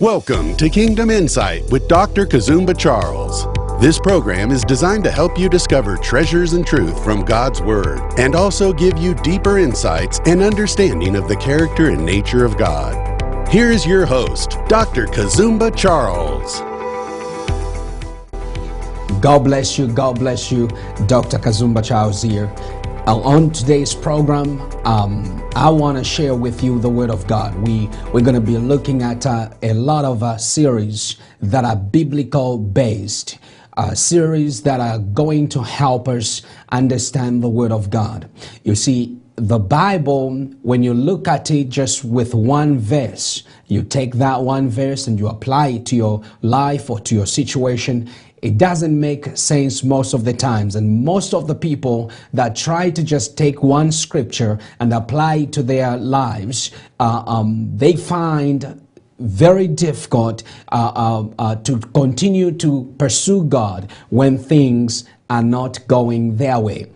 Welcome to Kingdom Insight with Dr. Kazumba Charles. This program is designed to help you discover treasures and truth from God's Word and also give you deeper insights and understanding of the character and nature of God. Here is your host, Dr. Kazumba Charles. God bless you. God bless you. Dr. Kazumba Charles here. On today's program, um, I want to share with you the Word of God. We we're going to be looking at uh, a lot of uh, series that are biblical based. Uh, series that are going to help us understand the Word of God. You see, the Bible, when you look at it just with one verse, you take that one verse and you apply it to your life or to your situation, it doesn't make sense most of the times. And most of the people that try to just take one scripture and apply it to their lives, uh, um, they find very difficult uh, uh, uh, to continue to pursue God when things are not going their way.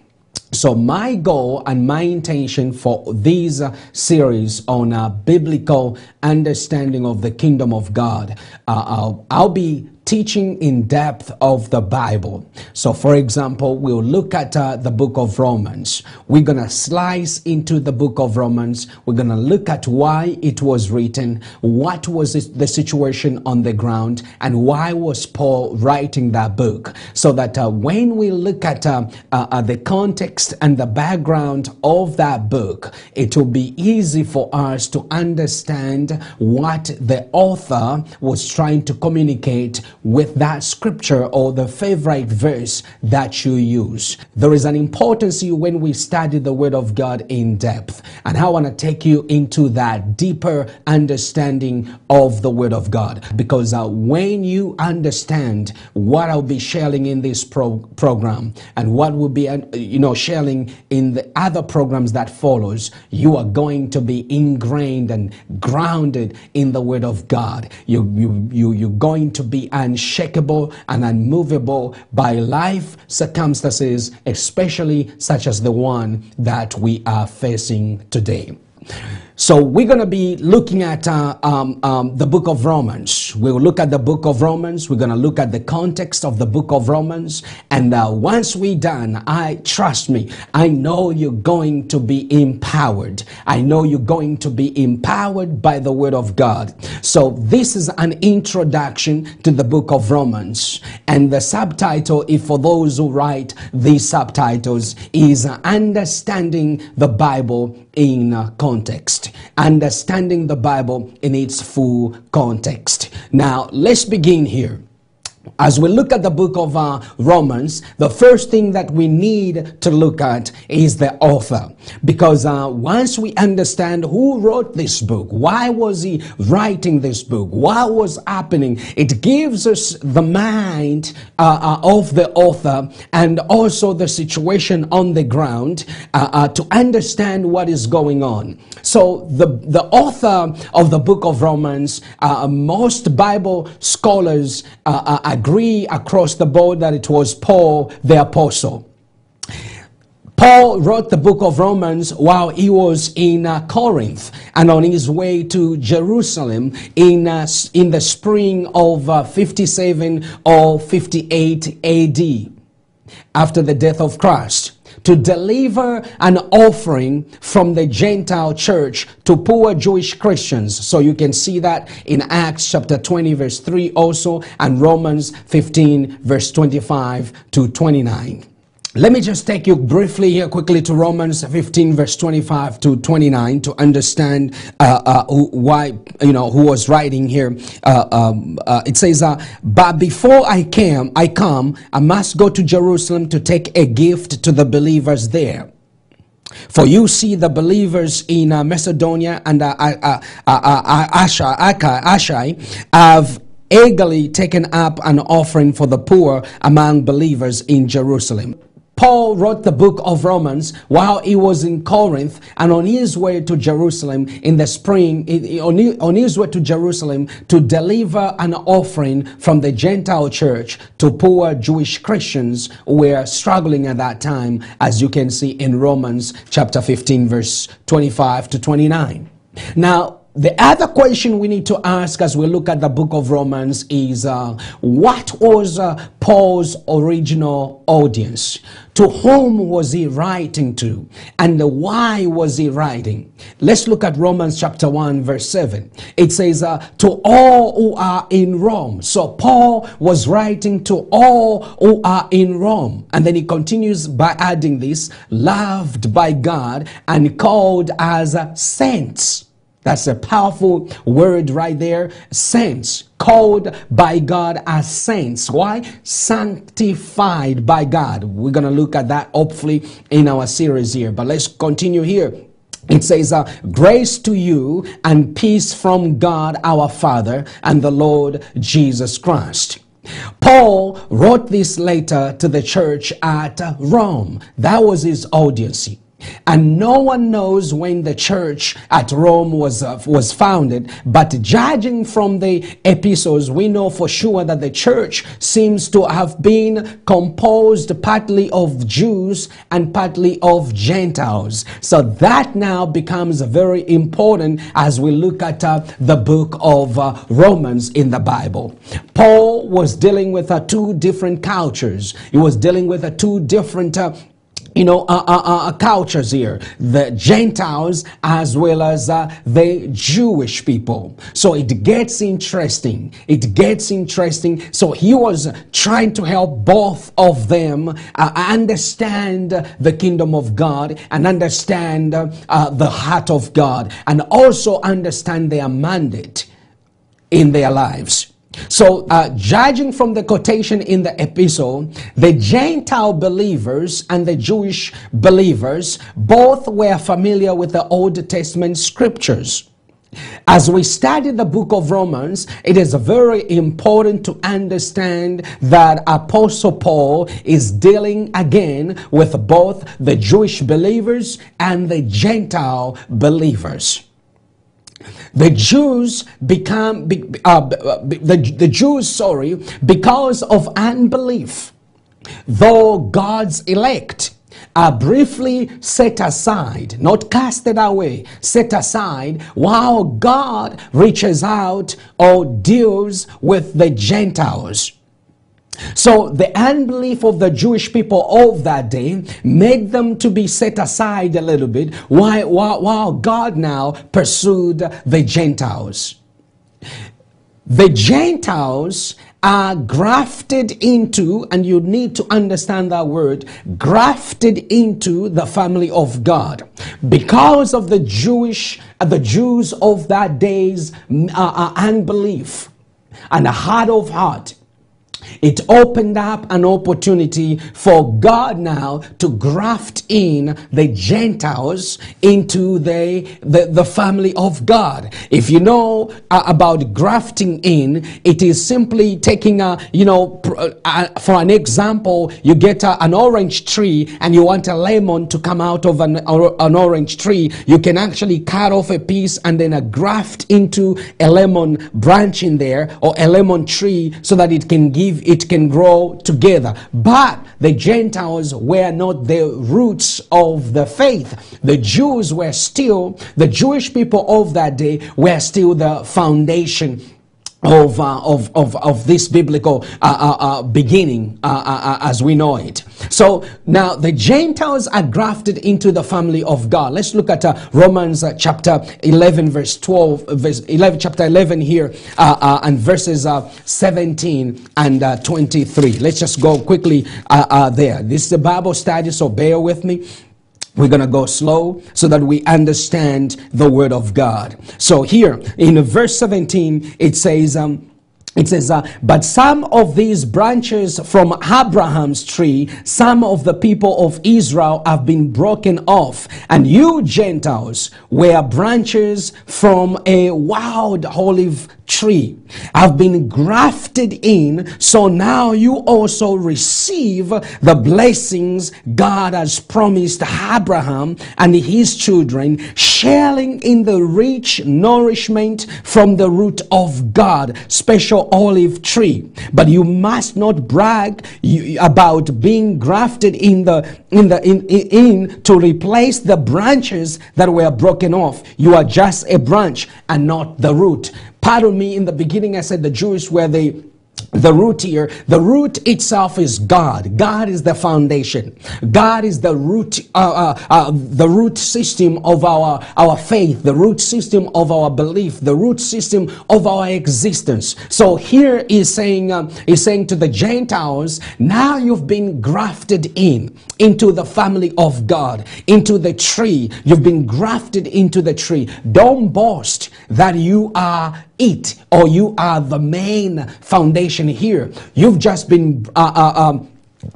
So, my goal and my intention for this uh, series on uh, biblical understanding of the kingdom of God, uh, I'll, I'll be teaching in depth of the Bible. So, for example, we'll look at uh, the book of Romans. We're going to slice into the book of Romans. We're going to look at why it was written, what was the situation on the ground, and why was Paul writing that book. So that uh, when we look at uh, uh, the context and the background of that book, it will be easy for us to understand what the author was trying to communicate with that scripture or the favorite verse that you use. There is an importance when we study the Word of God in depth. And I want to take you into that deeper understanding of the Word of God. Because uh, when you understand what I'll be sharing in this pro- program and what will be, uh, you know, sharing in the other programs that follows, you are going to be ingrained and grounded in the Word of God. You, you, you, you're going to be unshakable and unmovable by life circumstances, especially such as the one that we are facing today. So we're going to be looking at uh, um, um, the book of Romans. We'll look at the book of Romans. We're going to look at the context of the book of Romans. And uh, once we're done, I trust me, I know you're going to be empowered. I know you're going to be empowered by the word of God. So this is an introduction to the book of Romans. And the subtitle, if for those who write these subtitles, is Understanding the Bible in Context understanding the Bible in its full context. Now, let's begin here. As we look at the book of uh, Romans, the first thing that we need to look at is the author. Because uh, once we understand who wrote this book, why was he writing this book, what was happening, it gives us the mind uh, uh of the author and also the situation on the ground uh, uh, to understand what is going on. So, the, the author of the book of Romans, most Bible scholars agree across the board that it was Paul the Apostle. Paul wrote the book of Romans while he was in uh, Corinth and on his way to Jerusalem in, uh, in the spring of uh, 57 or 58 AD after the death of Christ to deliver an offering from the Gentile church to poor Jewish Christians. So you can see that in Acts chapter 20 verse 3 also and Romans 15 verse 25 to 29. Let me just take you briefly here quickly to Romans 15 verse 25 to 29 to understand uh, uh, why, you know, who was writing here. Uh, um, uh, it says, uh, but before I came, I come, I must go to Jerusalem to take a gift to the believers there. For you see the believers in uh, Macedonia and uh, uh, uh, Achaia have eagerly taken up an offering for the poor among believers in Jerusalem. Paul wrote the book of Romans while he was in Corinth and on his way to Jerusalem in the spring, on his way to Jerusalem to deliver an offering from the Gentile church to poor Jewish Christians who were struggling at that time, as you can see in Romans chapter 15, verse 25 to 29. Now, the other question we need to ask as we look at the book of Romans is uh, what was uh, Paul's original audience? To whom was he writing to? And why was he writing? Let's look at Romans chapter 1, verse 7. It says, uh, To all who are in Rome. So Paul was writing to all who are in Rome. And then he continues by adding this loved by God and called as saints. That's a powerful word right there. Saints, called by God as saints. Why? Sanctified by God. We're going to look at that hopefully in our series here. But let's continue here. It says, uh, Grace to you and peace from God our Father and the Lord Jesus Christ. Paul wrote this letter to the church at Rome. That was his audience. And no one knows when the church at Rome was, uh, was founded, but judging from the epistles, we know for sure that the church seems to have been composed partly of Jews and partly of Gentiles. So that now becomes very important as we look at uh, the book of uh, Romans in the Bible. Paul was dealing with uh, two different cultures. He was dealing with uh, two different uh, you know, uh, uh, uh, cultures here, the Gentiles as well as uh, the Jewish people. So it gets interesting. It gets interesting. So he was trying to help both of them uh, understand the kingdom of God and understand uh, the heart of God and also understand their mandate in their lives. So, uh, judging from the quotation in the epistle, the Gentile believers and the Jewish believers both were familiar with the Old Testament scriptures. As we study the book of Romans, it is very important to understand that Apostle Paul is dealing again with both the Jewish believers and the Gentile believers. The Jews become uh, the, the Jews, sorry, because of unbelief, though God's elect are briefly set aside, not casted away, set aside, while God reaches out or deals with the Gentiles. So the unbelief of the Jewish people of that day made them to be set aside a little bit while, while, God now pursued the Gentiles. The Gentiles are grafted into, and you need to understand that word, grafted into the family of God. Because of the Jewish, the Jews of that day's uh, uh, unbelief and a heart of heart, it opened up an opportunity for God now to graft in the Gentiles into the, the, the family of God. If you know uh, about grafting in, it is simply taking a, you know, uh, for an example, you get a, an orange tree and you want a lemon to come out of an, or, an orange tree. You can actually cut off a piece and then a graft into a lemon branch in there or a lemon tree so that it can give it can grow together. But the Gentiles were not the roots of the faith. The Jews were still, the Jewish people of that day were still the foundation of, uh, of, of, of this biblical uh, uh, uh beginning uh, uh, as we know it. So now the Gentiles are grafted into the family of God. Let's look at Romans chapter 11 verse 12, verse 11, chapter 11 here and verses 17 and 23. Let's just go quickly there. This is a Bible study, so bear with me. We're going to go slow so that we understand the word of God. So here in verse 17, it says, um, it says, uh, but some of these branches from Abraham's tree, some of the people of Israel have been broken off, and you Gentiles were branches from a wild olive tree. I've been grafted in, so now you also receive the blessings God has promised Abraham and his children, sharing in the rich nourishment from the root of God, special olive tree. But you must not brag about being grafted in the in the in, in to replace the branches that were broken off. You are just a branch and not the root. Pardon me, in the beginning I said the Jewish were the the root here the root itself is god. God is the foundation. God is the root uh, uh, uh, the root system of our our faith the root system of our belief the root system of our existence. So here is saying um, is saying to the gentiles now you've been grafted in into the family of god into the tree. You've been grafted into the tree. Don't boast that you are it or you are the main foundation here. You've just been uh, uh, um,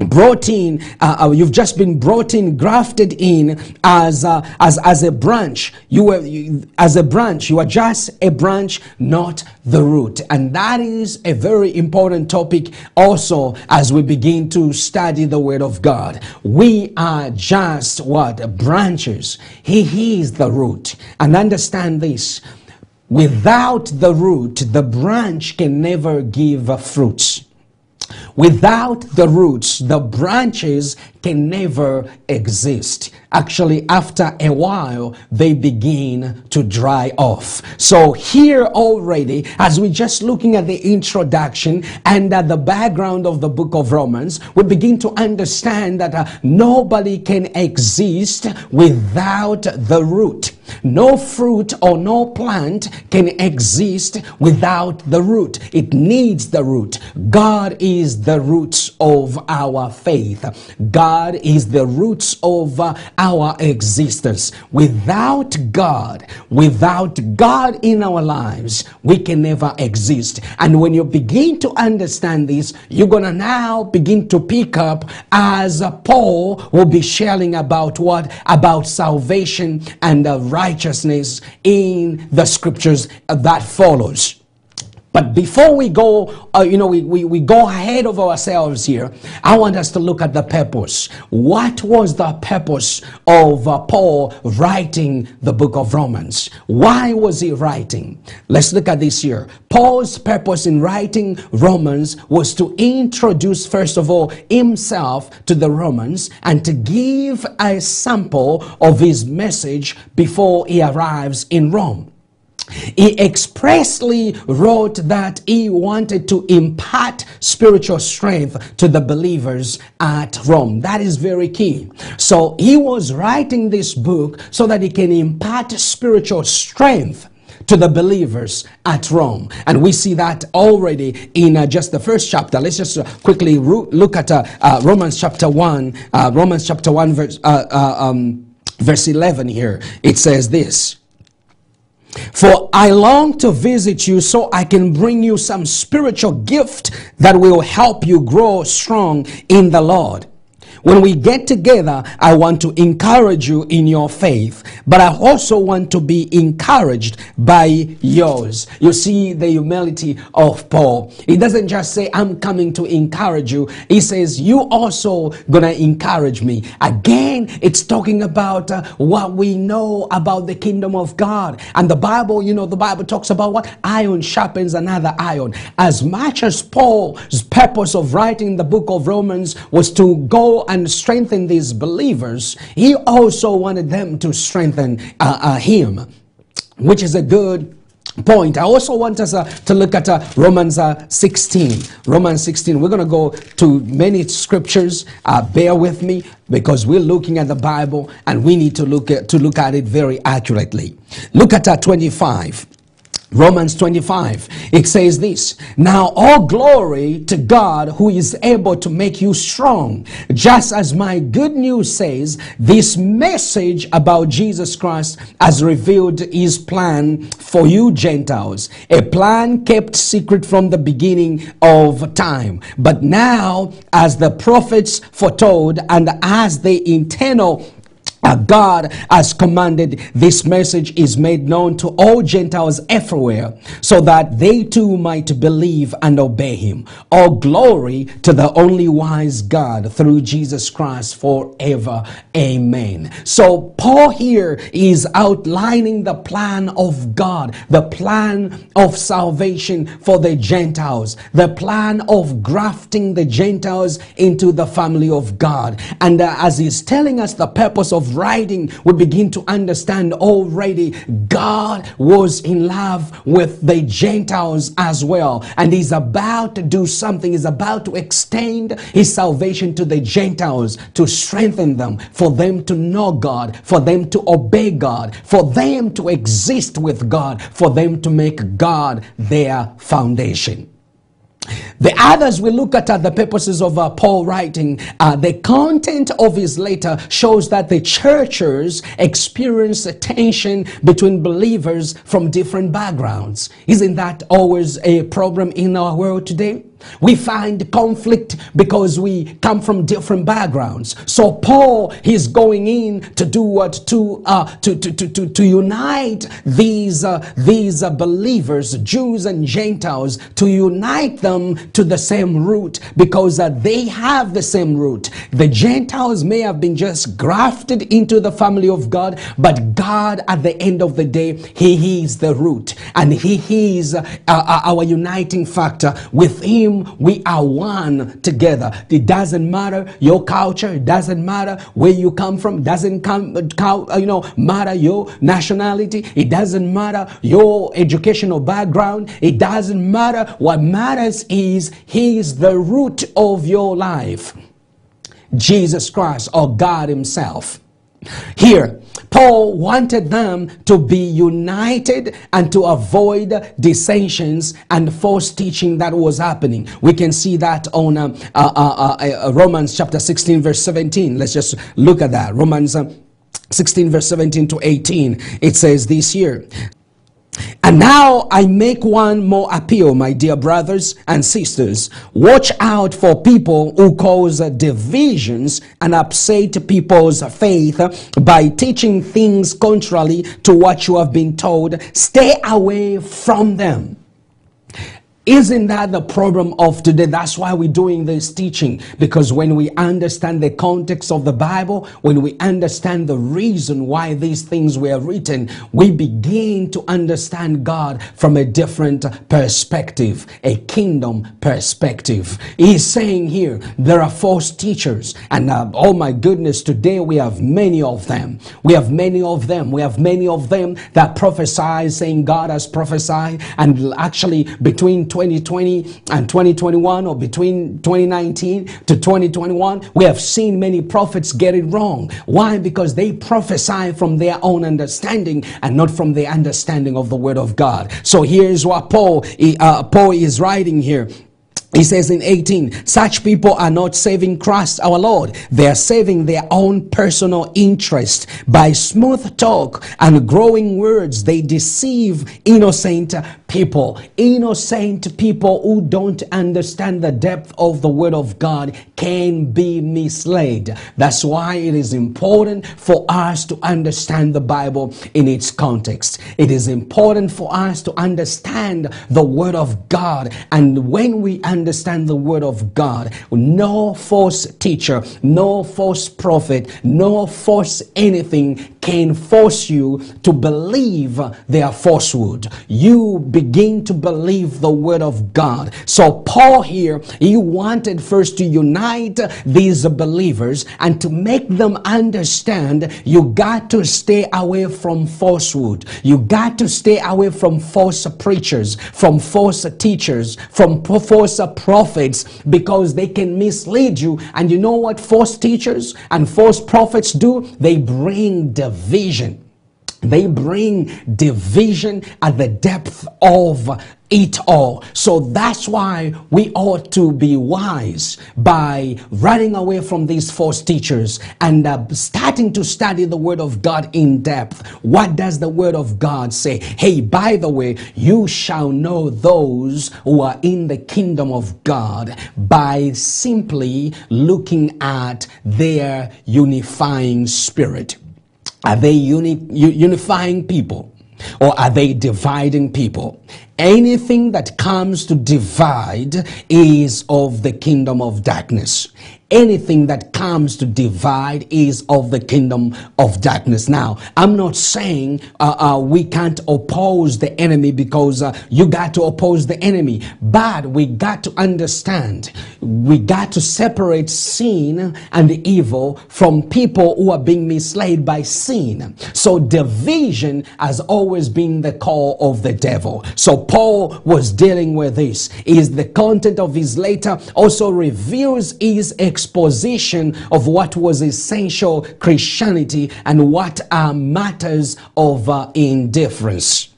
brought in uh, uh, you've just been brought in grafted in as uh, as as a branch. You were you, as a branch. You are just a branch not the root. And that is a very important topic also as we begin to study the word of god. We are just what branches. He, he is the root. And understand this Without the root, the branch can never give fruits. Without the roots, the branches can never exist. Actually, after a while, they begin to dry off. So here already, as we're just looking at the introduction and at the background of the book of Romans, we begin to understand that uh, nobody can exist without the root. No fruit or no plant can exist without the root. It needs the root. God is the roots of our faith. God is the roots of our existence. Without God, without God in our lives, we can never exist. And when you begin to understand this, you're going to now begin to pick up as Paul will be sharing about what? About salvation and uh, righteousness in the scriptures that follows. But before we go, uh, you know, we, we, we go ahead of ourselves here, I want us to look at the purpose. What was the purpose of uh, Paul writing the book of Romans? Why was he writing? Let's look at this here. Paul's purpose in writing Romans was to introduce, first of all, himself to the Romans and to give a sample of his message before he arrives in Rome. He expressly wrote that he wanted to impart spiritual strength to the believers at Rome. That is very key. So he was writing this book so that he can impart spiritual strength to the believers at Rome. And we see that already in uh, just the first chapter. Let's just uh, quickly look at uh, uh, Romans chapter 1, uh, Romans chapter 1, verse, uh, um, verse 11 here. It says this. For I long to visit you so I can bring you some spiritual gift that will help you grow strong in the Lord. When we get together, I want to encourage you in your faith, but I also want to be encouraged by yours. You see the humility of Paul. He doesn't just say, I'm coming to encourage you. He says, you also gonna encourage me. Again, it's talking about uh, what we know about the kingdom of God. And the Bible, you know, the Bible talks about what? Iron sharpens another iron. As much as Paul's purpose of writing the book of Romans was to go and and strengthen these believers, he also wanted them to strengthen uh, uh, him, which is a good point. I also want us uh, to look at uh, Romans uh, 16. Romans 16. We're going to go to many scriptures. Uh, bear with me because we're looking at the Bible and we need to look at, to look at it very accurately. Look at uh, 25. Romans 25, it says this Now all glory to God who is able to make you strong. Just as my good news says, this message about Jesus Christ has revealed his plan for you Gentiles, a plan kept secret from the beginning of time. But now, as the prophets foretold and as the internal God has commanded this message is made known to all Gentiles everywhere so that they too might believe and obey him. All glory to the only wise God through Jesus Christ forever. Amen. So Paul here is outlining the plan of God, the plan of salvation for the Gentiles, the plan of grafting the Gentiles into the family of God. And uh, as he's telling us the purpose of writing, we begin to understand already God was in love with the Gentiles as well. And He's about to do something, He's about to extend His salvation to the Gentiles to strengthen them, for them to know God, for them to obey God, for them to exist with God, for them to make God their foundation. The others we look at are the purposes of uh, Paul writing. Uh, the content of his letter shows that the churches experience a tension between believers from different backgrounds. Isn't that always a problem in our world today? We find conflict because we come from different backgrounds. So Paul is going in to do what to uh, to, to, to, to, to unite these uh, these uh, believers, Jews and Gentiles, to unite them to the same root because uh, they have the same root. The Gentiles may have been just grafted into the family of God, but God, at the end of the day, He is the root and He is uh, uh, our uniting factor. With Him, we are one together. It doesn't matter your culture. It doesn't matter where you come from. It doesn't come, you know, matter your nationality. It doesn't matter your educational background. It doesn't matter. What matters is He is the root of your life. Jesus Christ or God Himself. Here, Paul wanted them to be united and to avoid dissensions and false teaching that was happening. We can see that on uh, uh, uh, uh Romans chapter 16, verse 17. Let's just look at that. Romans uh, 16, verse 17 to 18. It says this here and now I make one more appeal, my dear brothers and sisters. Watch out for people who cause divisions and upset people's faith by teaching things contrary to what you have been told. Stay away from them. Isn't that the problem of today? That's why we're doing this teaching. Because when we understand the context of the Bible, when we understand the reason why these things were written, we begin to understand God from a different perspective, a kingdom perspective. He's saying here, there are false teachers. And uh, oh my goodness, today we have many of them. We have many of them. We have many of them that prophesy saying God has prophesied. And actually, between 2020 and 2021 or between 2019 to 2021, we have seen many prophets get it wrong. Why? Because they prophesy from their own understanding and not from the understanding of the word of God. So here's what Paul, uh, Paul is writing here. He says in 18, such people are not saving Christ our Lord. They are saving their own personal interest. By smooth talk and growing words, they deceive innocent people. Innocent people who don't understand the depth of the Word of God can be misled. That's why it is important for us to understand the Bible in its context. It is important for us to understand the Word of God. And when we understand the Word of God, no false teacher, no false prophet, no false anything can force you to believe their falsehood. You begin to believe the word of God. So Paul here, he wanted first to unite these believers and to make them understand you got to stay away from falsehood. You got to stay away from false preachers, from false teachers, from false prophets because they can mislead you. And you know what false teachers and false prophets do? They bring division. They bring division at the depth of it all. So that's why we ought to be wise by running away from these false teachers and uh, starting to study the Word of God in depth. What does the Word of God say? Hey, by the way, you shall know those who are in the kingdom of God by simply looking at their unifying spirit. Are they uni- unifying people? Or are they dividing people? Anything that comes to divide is of the kingdom of darkness anything that comes to divide is of the kingdom of darkness. Now, I'm not saying uh, uh, we can't oppose the enemy because uh, you got to oppose the enemy, but we got to understand, we got to separate sin and evil from people who are being misled by sin. So, division has always been the call of the devil. So, Paul was dealing with this. Is the content of his letter also reveals his exposition of what was essential Christianity and what are matters of uh, indifference.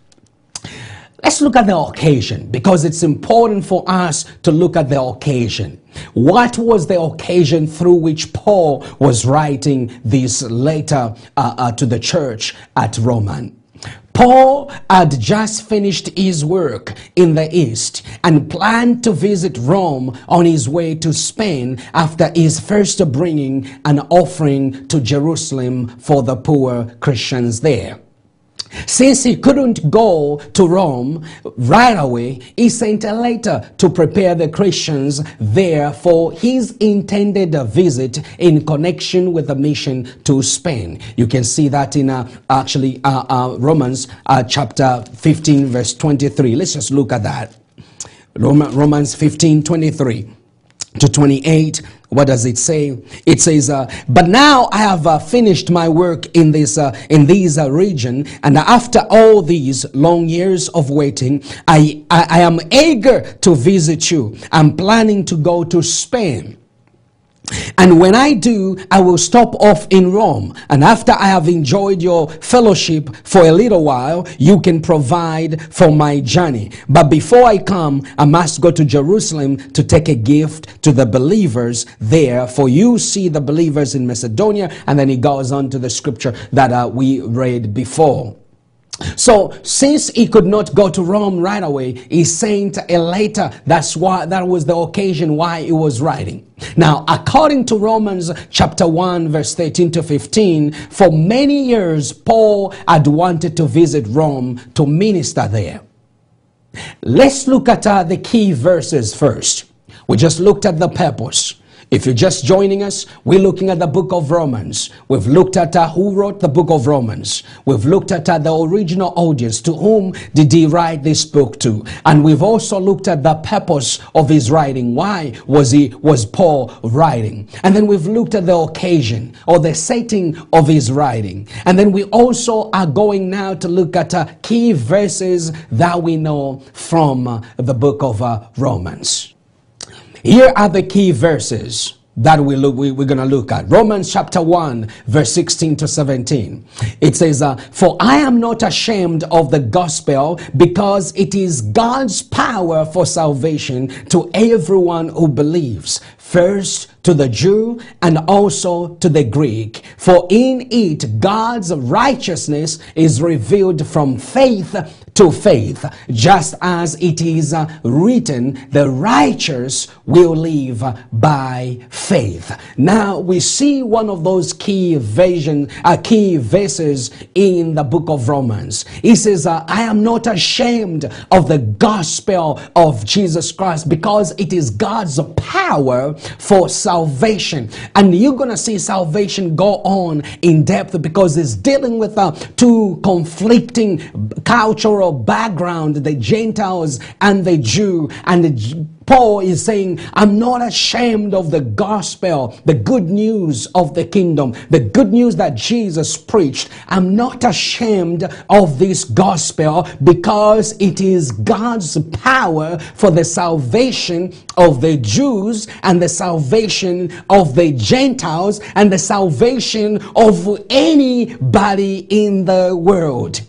Let's look at the occasion because it's important for us to look at the occasion. What was the occasion through which Paul was writing this letter uh, uh, to the church at Roman? Paul had just finished his work in the East and planned to visit Rome on his way to Spain after his first bringing an offering to Jerusalem for the poor Christians there. Since he couldn't go to Rome right away, he sent a letter to prepare the Christians there for his intended visit in connection with the mission to Spain. You can see that in uh, actually uh, uh, Romans uh, chapter 15, verse 23. Let's just look at that. Romans 15, 23 to 28 what does it say? It says uh, but now i have uh, finished my work in this uh, in this uh, region and after all these long years of waiting I, I i am eager to visit you. I'm planning to go to spain and when I do, I will stop off in Rome. And after I have enjoyed your fellowship for a little while, you can provide for my journey. But before I come, I must go to Jerusalem to take a gift to the believers there. For you see the believers in Macedonia. And then he goes on to the scripture that uh, we read before. So since he could not go to Rome right away, he sent a letter. That's why that was the occasion why he was writing. Now, according to Romans chapter 1 verse 13 to 15, for many years Paul had wanted to visit Rome to minister there. Let's look at uh, the key verses first. We just looked at the purpose. If you're just joining us, we're looking at the book of Romans. We've looked at uh, who wrote the book of Romans. We've looked at uh, the original audience. To whom did he write this book to? And we've also looked at the purpose of his writing. Why was he, was Paul writing? And then we've looked at the occasion or the setting of his writing. And then we also are going now to look at uh, key verses that we know from uh, the book of uh, Romans. Here are the key verses that we look, we, are going to look at. Romans chapter 1, verse 16 to 17. It says, uh, For I am not ashamed of the gospel because it is God's power for salvation to everyone who believes. First to the Jew and also to the Greek. For in it God's righteousness is revealed from faith to faith, just as it is uh, written, the righteous will live by faith. Now we see one of those key vision, uh, key verses in the book of Romans. He says, uh, I am not ashamed of the gospel of Jesus Christ because it is God's power for salvation. And you're going to see salvation go on in depth because it's dealing with uh, two conflicting cultural background, the Gentiles and the Jew, and the Paul is saying, I'm not ashamed of the gospel, the good news of the kingdom, the good news that Jesus preached. I'm not ashamed of this gospel because it is God's power for the salvation of the Jews and the salvation of the Gentiles and the salvation of anybody in the world.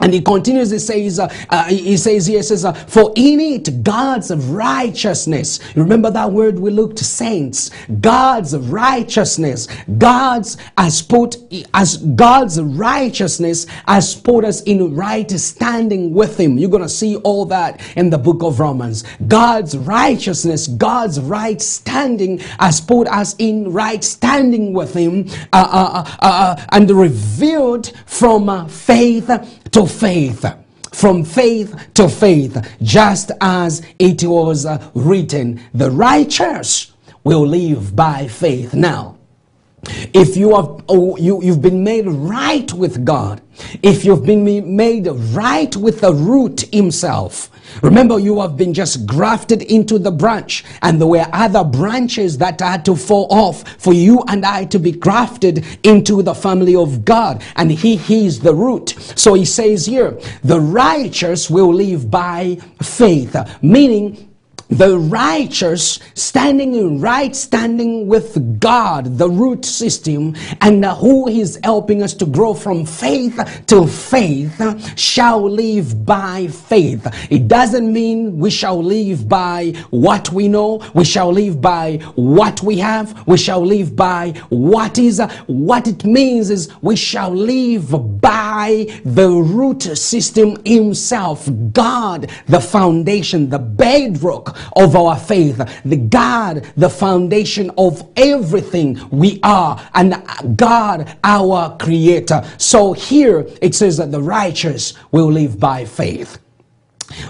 And he continues, he says, uh, uh, he says here, says, uh, for in it God's of righteousness. Remember that word we looked, saints. God's of righteousness. God's has put, as God's righteousness has put us in right standing with him. You're going to see all that in the book of Romans. God's righteousness, God's right standing has put us in right standing with him uh, uh, uh, and revealed from faith to faith from faith to faith, just as it was written, the righteous will live by faith. Now, if you have oh, you, you've been made right with God, if you've been made right with the root himself, remember you have been just grafted into the branch and there were other branches that had to fall off for you and I to be grafted into the family of God and he, is the root. So he says here, the righteous will live by faith, meaning the righteous standing in right standing with God, the root system, and who is helping us to grow from faith to faith, shall live by faith. It doesn't mean we shall live by what we know, we shall live by what we have, we shall live by what is. What it means is we shall live by the root system Himself, God, the foundation, the bedrock of our faith, the God, the foundation of everything we are, and God, our creator. So here it says that the righteous will live by faith.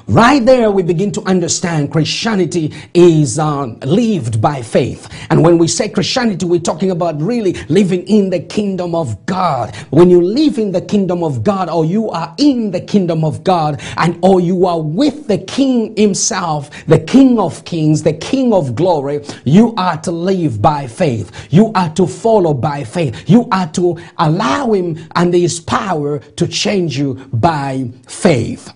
Right there, we begin to understand Christianity is um, lived by faith. And when we say Christianity, we're talking about really living in the kingdom of God. When you live in the kingdom of God, or you are in the kingdom of God, and or you are with the King Himself, the King of Kings, the King of Glory, you are to live by faith. You are to follow by faith. You are to allow Him and His power to change you by faith.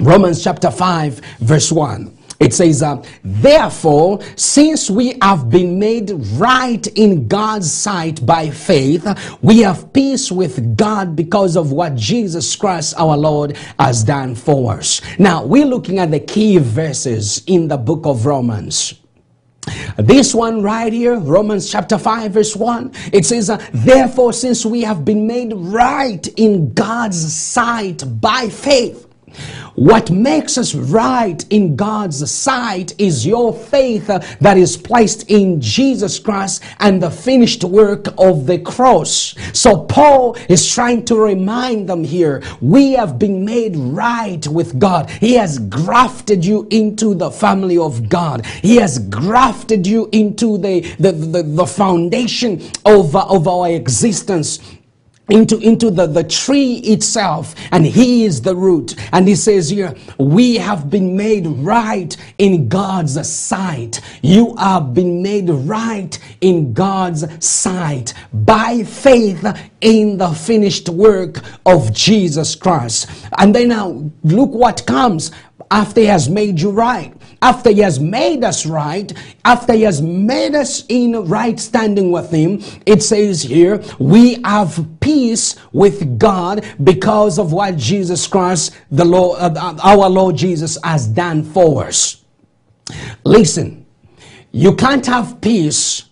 Romans chapter 5, verse 1. It says, uh, Therefore, since we have been made right in God's sight by faith, we have peace with God because of what Jesus Christ our Lord has done for us. Now, we're looking at the key verses in the book of Romans. This one right here, Romans chapter 5, verse 1, it says, uh, Therefore, since we have been made right in God's sight by faith, what makes us right in God's sight is your faith that is placed in Jesus Christ and the finished work of the cross. So Paul is trying to remind them here, we have been made right with God. He has grafted you into the family of God. He has grafted you into the, the, the, the foundation of, of our existence into, into the, the tree itself, and he is the root. And he says here, we have been made right in God's sight. You have been made right in God's sight by faith in the finished work of Jesus Christ. And then now look what comes after he has made you right after he has made us right, after he has made us in right standing with him, it says here, we have peace with God because of what Jesus Christ, the Lord, uh, our Lord Jesus has done for us. Listen, you can't have peace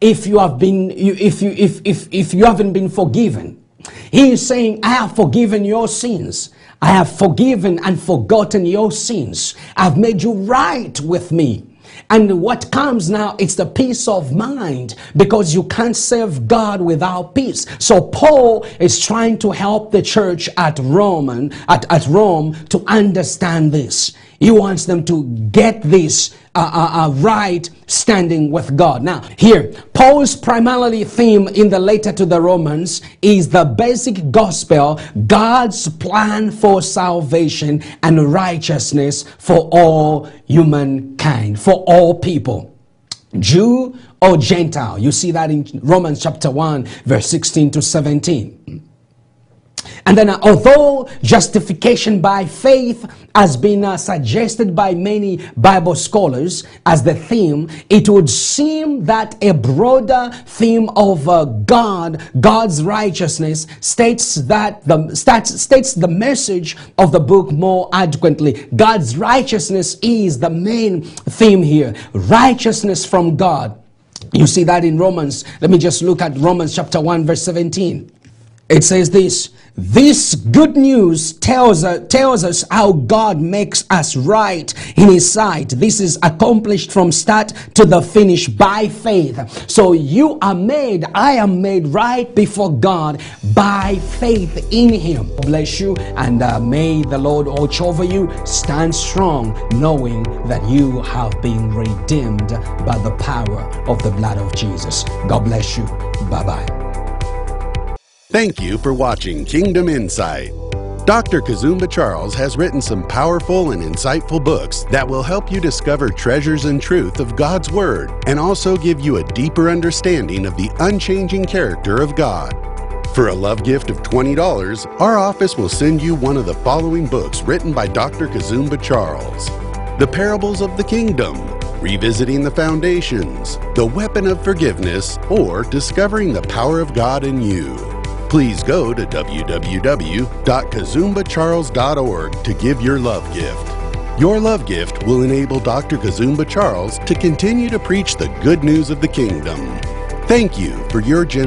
if you have been if you if if if you haven't been forgiven. He is saying, I have forgiven your sins. I have forgiven and forgotten your sins. I've made you right with me. And what comes now, it's the peace of mind because you can't serve God without peace. So Paul is trying to help the church at Rome, at, at Rome to understand this. He wants them to get this uh, right standing with God. Now, here, Paul's primarily theme in the letter to the Romans is the basic gospel, God's plan for salvation and righteousness for all humankind, for all people. Jew or Gentile. You see that in Romans chapter 1, verse 16 to 17. And then, uh, although justification by faith has been uh, suggested by many Bible scholars as the theme, it would seem that a broader theme of uh, God, God's righteousness, states that the states, states the message of the book more adequately. God's righteousness is the main theme here. Righteousness from God. You see that in Romans. Let me just look at Romans chapter 1, verse 17. It says this this good news tells, uh, tells us how God makes us right in His sight. This is accomplished from start to the finish by faith. So you are made, I am made right before God by faith in Him. Bless you and uh, may the Lord watch over you. Stand strong knowing that you have been redeemed by the power of the blood of Jesus. God bless you. Bye bye. Thank you for watching Kingdom Insight. Dr. Kazumba Charles has written some powerful and insightful books that will help you discover treasures and truth of God's Word and also give you a deeper understanding of the unchanging character of God. For a love gift of $20, our office will send you one of the following books written by Dr. Kazumba Charles The Parables of the Kingdom, Revisiting the Foundations, The Weapon of Forgiveness, or Discovering the Power of God in You please go to www.kazumbacharles.org to give your love gift. Your love gift will enable Dr. Kazumba Charles to continue to preach the good news of the kingdom. Thank you for your generosity.